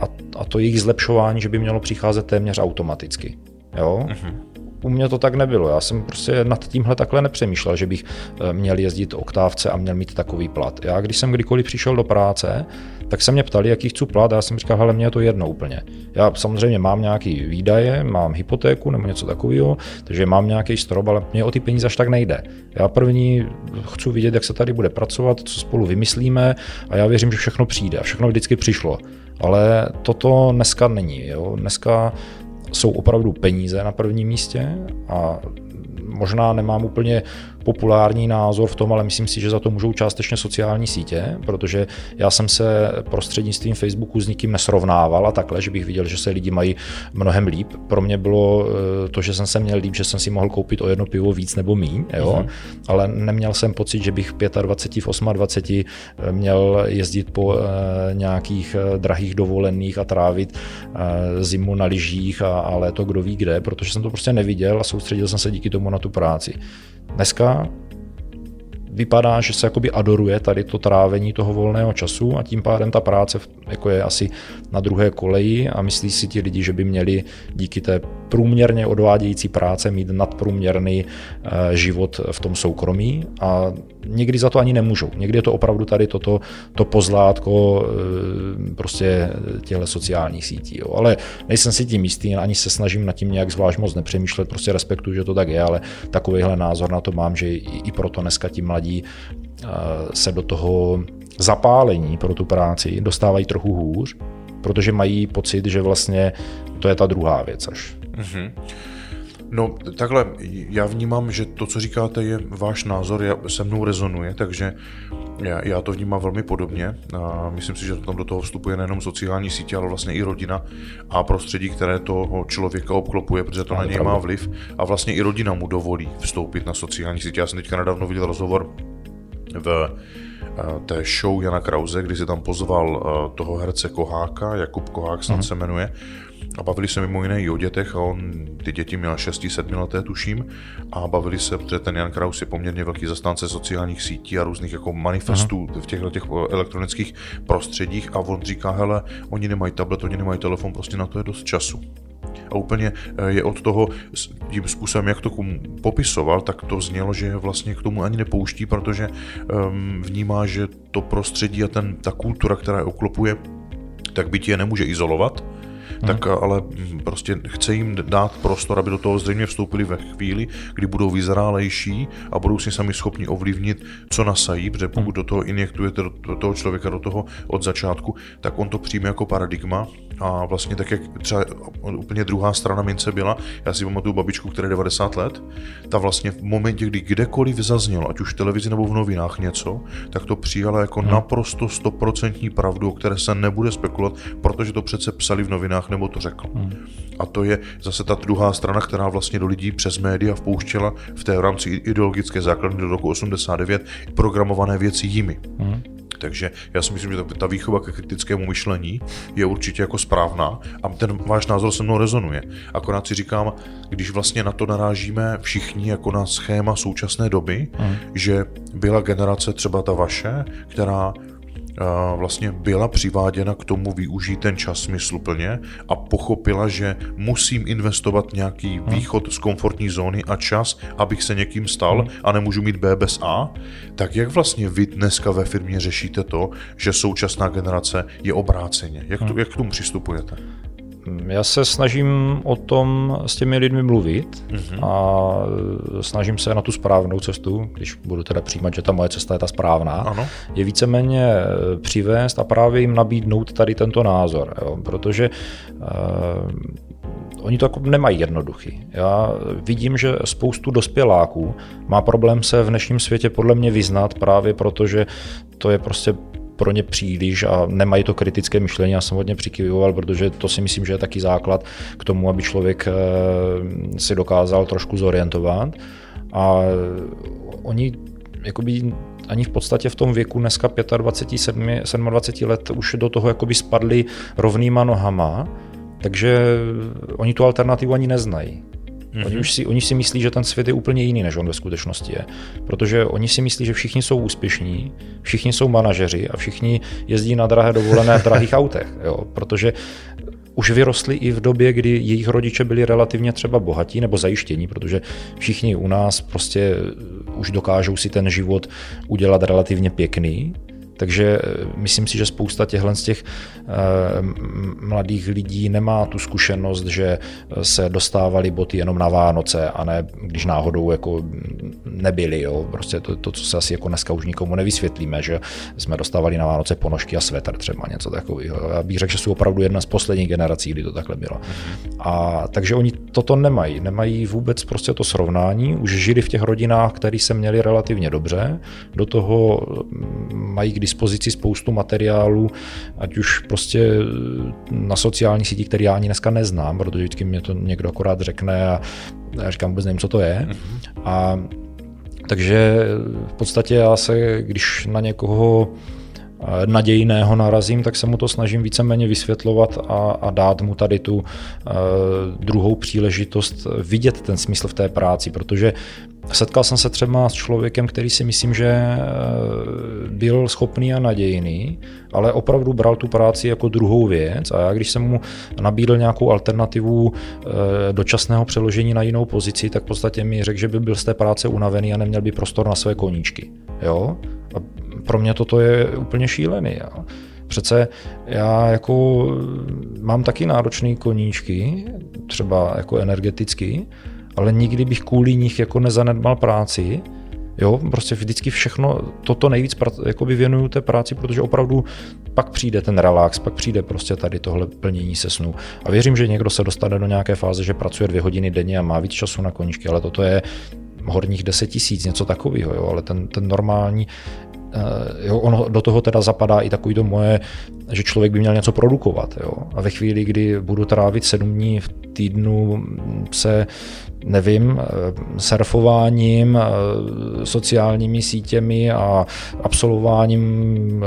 a, a to jejich zlepšování, že by mělo přicházet téměř automaticky. Jo? Mm-hmm u mě to tak nebylo. Já jsem prostě nad tímhle takhle nepřemýšlel, že bych měl jezdit oktávce a měl mít takový plat. Já když jsem kdykoliv přišel do práce, tak se mě ptali, jaký chci plat a já jsem říkal, hele, mě je to jedno úplně. Já samozřejmě mám nějaký výdaje, mám hypotéku nebo něco takového, takže mám nějaký strop, ale mě o ty peníze až tak nejde. Já první chci vidět, jak se tady bude pracovat, co spolu vymyslíme a já věřím, že všechno přijde a všechno vždycky přišlo. Ale toto dneska není. Jo? Dneska jsou opravdu peníze na prvním místě a možná nemám úplně populární názor v tom, ale myslím si, že za to můžou částečně sociální sítě, protože já jsem se prostřednictvím Facebooku s nikým nesrovnával a takhle, že bych viděl, že se lidi mají mnohem líp. Pro mě bylo eh, to, že jsem se měl líp, že jsem si mohl koupit o jedno pivo víc nebo míň, jo? Mm-hmm. ale neměl jsem pocit, že bych v 25, v 28 eh, měl jezdit po eh, nějakých drahých dovolených a trávit zimu na lyžích a, a léto kdo ví kde, protože jsem to prostě neviděl a soustředil jsem se díky tomu na tu práci. Dneska Пока. Vypadá, že se jakoby adoruje tady to trávení toho volného času a tím pádem ta práce jako je asi na druhé koleji a myslí si ti lidi, že by měli díky té průměrně odvádějící práce mít nadprůměrný eh, život v tom soukromí a někdy za to ani nemůžou. Někdy je to opravdu tady toto to pozlátko eh, prostě těchto sociálních sítí. Jo. Ale nejsem si tím jistý, ani se snažím nad tím nějak zvlášť moc nepřemýšlet, prostě respektuju, že to tak je, ale takovýhle názor na to mám, že i proto dneska ti mladí eh, se do toho zapálení pro tu práci dostávají trochu hůř, protože mají pocit, že vlastně to je ta druhá věc až. Mm-hmm. No takhle, já vnímám, že to, co říkáte, je váš názor, já, se mnou rezonuje, takže já, já to vnímám velmi podobně. A myslím si, že tam do toho vstupuje nejenom sociální sítě, ale vlastně i rodina a prostředí, které toho člověka obklopuje, protože to na něj má vliv. A vlastně i rodina mu dovolí vstoupit na sociální sítě. Já jsem teďka nedávno viděl rozhovor v Eh, té show Jana Krause, kdy si tam pozval eh, toho herce Koháka, Jakub Kohák snad mm. se jmenuje, a bavili se mimo jiné i o dětech a on ty děti měl 6-7 leté, tuším, a bavili se, protože ten Jan Kraus je poměrně velký zastánce sociálních sítí a různých jako manifestů uh-huh. v těchto těch elektronických prostředích. A on říká, hele, oni nemají tablet, oni nemají telefon, prostě na to je dost času. A úplně eh, je od toho tím způsobem, jak to popisoval, tak to znělo, že vlastně k tomu ani nepouští, protože um, vnímá, že to prostředí a ten, ta kultura, která je oklopuje, tak byť je nemůže izolovat, hmm. tak ale hm, prostě chce jim dát prostor, aby do toho zřejmě vstoupili ve chvíli, kdy budou vyzrálejší a budou si sami schopni ovlivnit, co nasají, protože pokud hmm. do toho injektujete do toho člověka do toho od začátku, tak on to přijme jako paradigma a vlastně tak, jak třeba úplně druhá strana mince byla, já si pamatuju babičku, která je 90 let, ta vlastně v momentě, kdy kdekoliv zaznělo, ať už v televizi nebo v novinách něco, tak to přijala jako hmm. naprosto stoprocentní pravdu, o které se nebude spekulovat, protože to přece psali v novinách nebo to řekl. Hmm. A to je zase ta druhá strana, která vlastně do lidí přes média vpouštěla v té rámci ideologické základny do roku 89 programované věci jimi. Hmm. Takže já si myslím, že ta výchova ke kritickému myšlení je určitě jako správná a ten váš názor se mnou rezonuje. Akorát si říkám, když vlastně na to narážíme všichni jako na schéma současné doby, hmm. že byla generace třeba ta vaše, která vlastně byla přiváděna k tomu využít ten čas smysluplně a pochopila, že musím investovat nějaký hmm. východ z komfortní zóny a čas, abych se někým stal hmm. a nemůžu mít B bez A, tak jak vlastně vy dneska ve firmě řešíte to, že současná generace je obráceně? Jak, to, hmm. jak k tomu přistupujete? Já se snažím o tom s těmi lidmi mluvit mm-hmm. a snažím se na tu správnou cestu, když budu teda přijímat, že ta moje cesta je ta správná, ano. je víceméně eh, přivést a právě jim nabídnout tady tento názor, jo, protože uh, oni to jako nemají jednoduchý. Já vidím, že spoustu dospěláků má problém se v dnešním světě podle mě vyznat právě proto, že to je prostě pro ně příliš a nemají to kritické myšlení. Já jsem hodně přikyvoval, protože to si myslím, že je taky základ k tomu, aby člověk eh, si dokázal trošku zorientovat. A oni jakoby ani v podstatě v tom věku dneska 25, 27 let už do toho jakoby spadli rovnýma nohama, takže oni tu alternativu ani neznají. Mm-hmm. Oni, už si, oni si myslí, že ten svět je úplně jiný, než on ve skutečnosti je. Protože oni si myslí, že všichni jsou úspěšní, všichni jsou manažeři a všichni jezdí na drahé dovolené v drahých autech. Jo? Protože už vyrostli i v době, kdy jejich rodiče byli relativně třeba bohatí nebo zajištění, protože všichni u nás prostě už dokážou si ten život udělat relativně pěkný, takže eh, myslím si, že spousta těchto z těch eh, mladých lidí nemá tu zkušenost, že se dostávali boty jenom na Vánoce a ne když náhodou jako nebyli. Jo. Prostě to, to, co se asi jako dneska už nikomu nevysvětlíme, že jsme dostávali na Vánoce ponožky a svetr třeba něco takového. Já bych řekl, že jsou opravdu jedna z posledních generací, kdy to takhle bylo. A takže oni toto nemají. Nemají vůbec prostě to srovnání. Už žili v těch rodinách, které se měli relativně dobře. Do toho mají k dispozici spoustu materiálů, ať už prostě na sociální síti, které já ani dneska neznám, protože vždycky mě to někdo akorát řekne a já říkám, vůbec nevím, co to je. Mm-hmm. A takže v podstatě já se, když na někoho nadějného narazím, tak se mu to snažím víceméně vysvětlovat a, a dát mu tady tu uh, druhou příležitost vidět ten smysl v té práci, protože setkal jsem se třeba s člověkem, který si myslím, že byl schopný a nadějný, ale opravdu bral tu práci jako druhou věc a já když jsem mu nabídl nějakou alternativu dočasného přeložení na jinou pozici, tak v podstatě mi řekl, že by byl z té práce unavený a neměl by prostor na své koníčky. Jo? A pro mě toto je úplně šílený. Jo. Přece já jako mám taky náročné koníčky, třeba jako energeticky, ale nikdy bych kvůli nich jako nezanedbal práci. Jo, prostě vždycky všechno, toto nejvíc jakoby věnuju té práci, protože opravdu pak přijde ten relax, pak přijde prostě tady tohle plnění se snů. A věřím, že někdo se dostane do nějaké fáze, že pracuje dvě hodiny denně a má víc času na koníčky, ale toto je horních 10 tisíc, něco takového, jo, ale ten, ten normální, jo, ono do toho teda zapadá i takový to moje, že člověk by měl něco produkovat, jo, a ve chvíli, kdy budu trávit 7 dní v týdnu se nevím, eh, surfováním, eh, sociálními sítěmi a absolvováním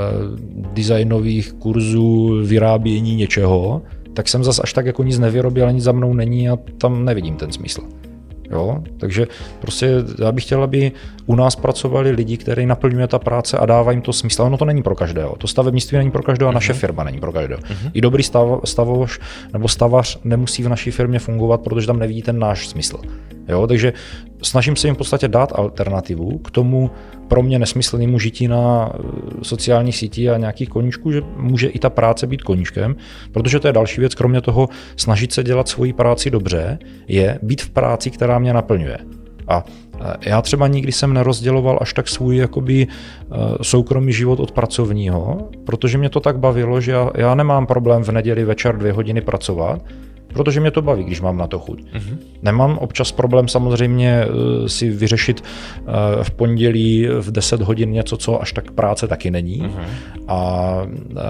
designových kurzů vyrábění něčeho, tak jsem zas až tak jako nic nevyrobil, nic za mnou není a tam nevidím ten smysl. Jo? Takže prostě já bych chtěl, aby u nás pracovali lidi, kteří naplňuje ta práce a dávají jim to smysl. Ono to není pro každého. To stavebnictví není pro každého a naše uh-huh. firma není pro každého. Uh-huh. I dobrý stav, stavoš nebo stavař nemusí v naší firmě fungovat, protože tam nevidí ten náš smysl. Jo? Takže snažím se jim v podstatě dát alternativu k tomu pro mě nesmyslnému žití na eh, sociálních sítích a nějakých koníčků, že může i ta práce být koníčkem, protože to je další věc, kromě toho snažit se dělat svoji práci dobře, je být v práci, která mě naplňuje. A eh, já třeba nikdy jsem nerozděloval až tak svůj jakoby eh, soukromý život od pracovního, protože mě to tak bavilo, že já, já nemám problém v neděli večer dvě hodiny pracovat, protože mě to baví, když mám na to chuť. Mm-hmm. Nemám občas problém samozřejmě eh, si vyřešit eh, v pondělí v 10 hodin něco, co až tak práce taky není. Mm-hmm. A eh,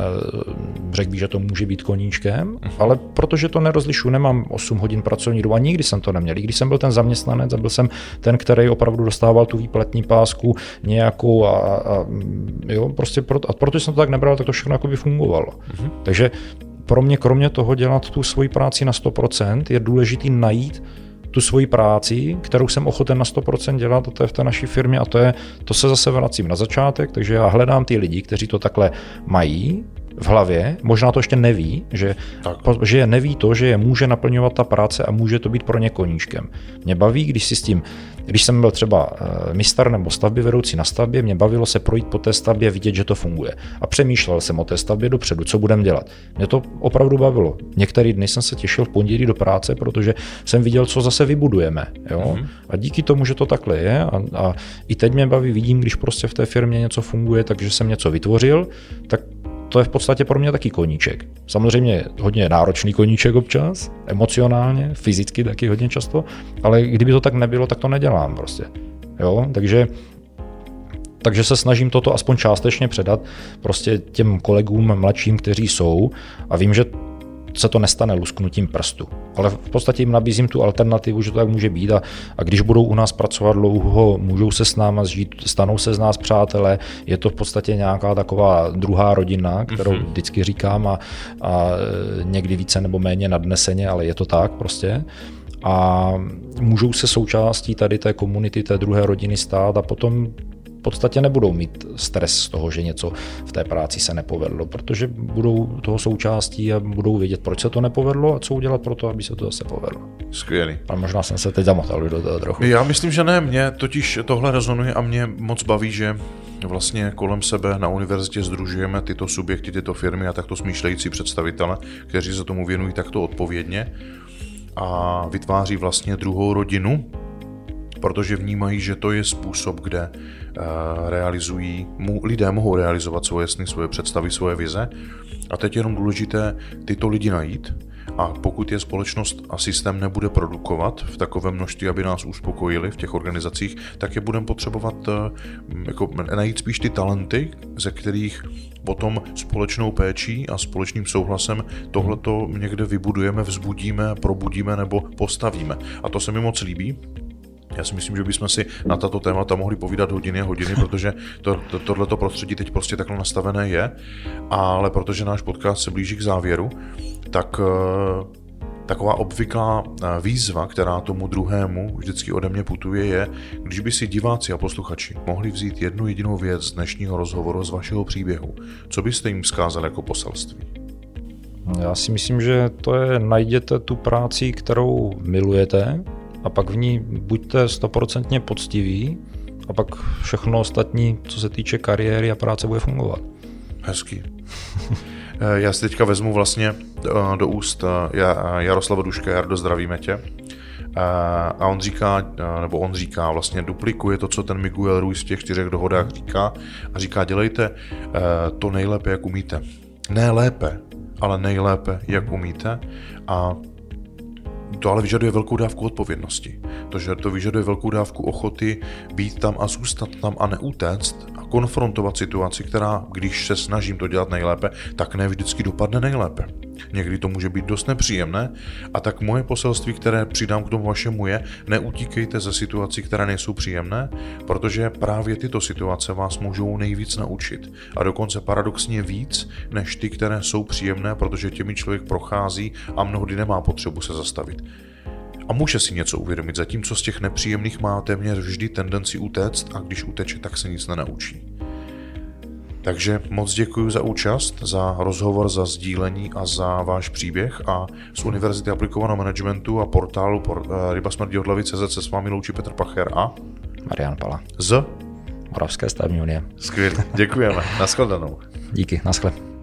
řekl bych, že to může být koníčkem, mm-hmm. ale protože to nerozlišu, nemám 8 hodin pracovní dobu a nikdy jsem to neměl. když jsem byl ten zaměstnanec a byl jsem ten, který opravdu dostával tu výplatní pásku nějakou a, a jo, prostě proto, a protože jsem to tak nebral, tak to všechno jako by fungovalo. Mm-hmm. Takže pro mě kromě toho dělat tu svoji práci na 100% je důležitý najít tu svoji práci, kterou jsem ochoten na 100% dělat, a to je v té naší firmě a to je, to se zase vracím na začátek, takže já hledám ty lidi, kteří to takhle mají, v hlavě, možná to ještě neví, že, tak. že neví to, že je může naplňovat ta práce a může to být pro ně koníčkem. Mě baví, když si s tím, když jsem byl třeba eh, mistr nebo stavby vedoucí na stavbě, mě bavilo se projít po té stavbě, vidět, že to funguje. A přemýšlel jsem o té stavbě dopředu, co budeme dělat. Mě to opravdu bavilo. Některý dny jsem se těšil v pondělí do práce, protože jsem viděl, co zase vybudujeme. Jo? Mm-hmm. A díky tomu, že to takhle je, a, a i teď mě baví, vidím, když prostě v té firmě něco funguje, takže jsem něco vytvořil, tak to je v podstatě pro mě taky koníček. Samozřejmě hodně náročný koníček občas, emocionálně, fyzicky taky hodně často, ale kdyby to tak nebylo, tak to nedělám prostě. Jo, takže takže se snažím toto aspoň částečně předat prostě těm kolegům mladším, kteří jsou a vím, že se to nestane lusknutím prstu. Ale v podstatě jim nabízím tu alternativu, že to tak může být a, a když budou u nás pracovat dlouho, můžou se s náma zžít, stanou se z nás přátelé, je to v podstatě nějaká taková druhá rodina, kterou mm-hmm. vždycky říkám a, a někdy více nebo méně nadneseně, ale je to tak prostě a můžou se součástí tady té komunity, té druhé rodiny stát a potom podstatě nebudou mít stres z toho, že něco v té práci se nepovedlo, protože budou toho součástí a budou vědět, proč se to nepovedlo a co udělat pro to, aby se to zase povedlo. Skvělý. A možná jsem se teď zamotal do toho trochu. Já myslím, že ne, mě totiž tohle rezonuje a mě moc baví, že vlastně kolem sebe na univerzitě združujeme tyto subjekty, tyto firmy a takto smýšlející představitele, kteří se tomu věnují takto odpovědně a vytváří vlastně druhou rodinu, protože vnímají, že to je způsob, kde realizují, lidé mohou realizovat svoje sny, svoje představy, svoje vize. A teď je jenom důležité tyto lidi najít, a pokud je společnost a systém nebude produkovat v takovém množství, aby nás uspokojili v těch organizacích, tak je budeme potřebovat eh, jako najít spíš ty talenty, ze kterých potom společnou péčí a společným souhlasem tohleto někde vybudujeme, vzbudíme, probudíme nebo postavíme. A to se mi moc líbí, Já si myslím, že bychom si na tato témata mohli povídat hodiny a hodiny, protože to, to, tohleto prostředí teď prostě takhle nastavené je, ale protože náš podcast se blíží k závěru, tak eh, Taková obvyklá eh, výzva, která tomu druhému vždycky ode mě putuje, je, když by si diváci a posluchači mohli vzít jednu jedinou věc z dnešního rozhovoru z vašeho příběhu, co byste jim vzkázali jako poselství? Já si myslím, že to je najděte tu práci, kterou milujete a pak v ní buďte stoprocentně poctiví a pak všechno ostatní, co se týče kariéry a práce, bude fungovat. Hezký. Eh, já si teďka vezmu vlastně eh, do úst eh, Jaroslava Duška, Jardo, zdravíme tě. A on říká, nebo on říká, vlastně duplikuje to, co ten Miguel Ruiz v těch čtyřech dohodách říká a říká, dělejte to nejlépe, jak umíte. Ne lépe, ale nejlépe, jak umíte a to ale vyžaduje velkou dávku odpovědnosti. To, že to vyžaduje velkou dávku ochoty být tam a zůstat tam a neutéct a konfrontovat situaci, která, když se snažím to dělat nejlépe, tak ne vždycky dopadne nejlépe. Někdy to může být dost nepříjemné a tak moje poselství, které přidám k tomu vašemu je, neutíkejte ze situací, které nejsou příjemné, protože právě tyto situace vás můžou nejvíc naučit a dokonce paradoxně víc než ty, které jsou příjemné, protože těmi člověk prochází a mnohdy nemá potřebu se zastavit. A může si něco uvědomit, zatímco z těch nepříjemných má téměř vždy tendenci utéct a když uteče, tak se nic nenaučí. Takže moc děkuji za účast, za rozhovor, za sdílení a za váš příběh a z Univerzity aplikovaného managementu a portálu por, uh, Ryba od CZ se s vámi loučí Petr Pacher a Marian Pala z Moravské stavní unie. Skvělé, děkujeme. *laughs* Naschledanou. Díky, naschle.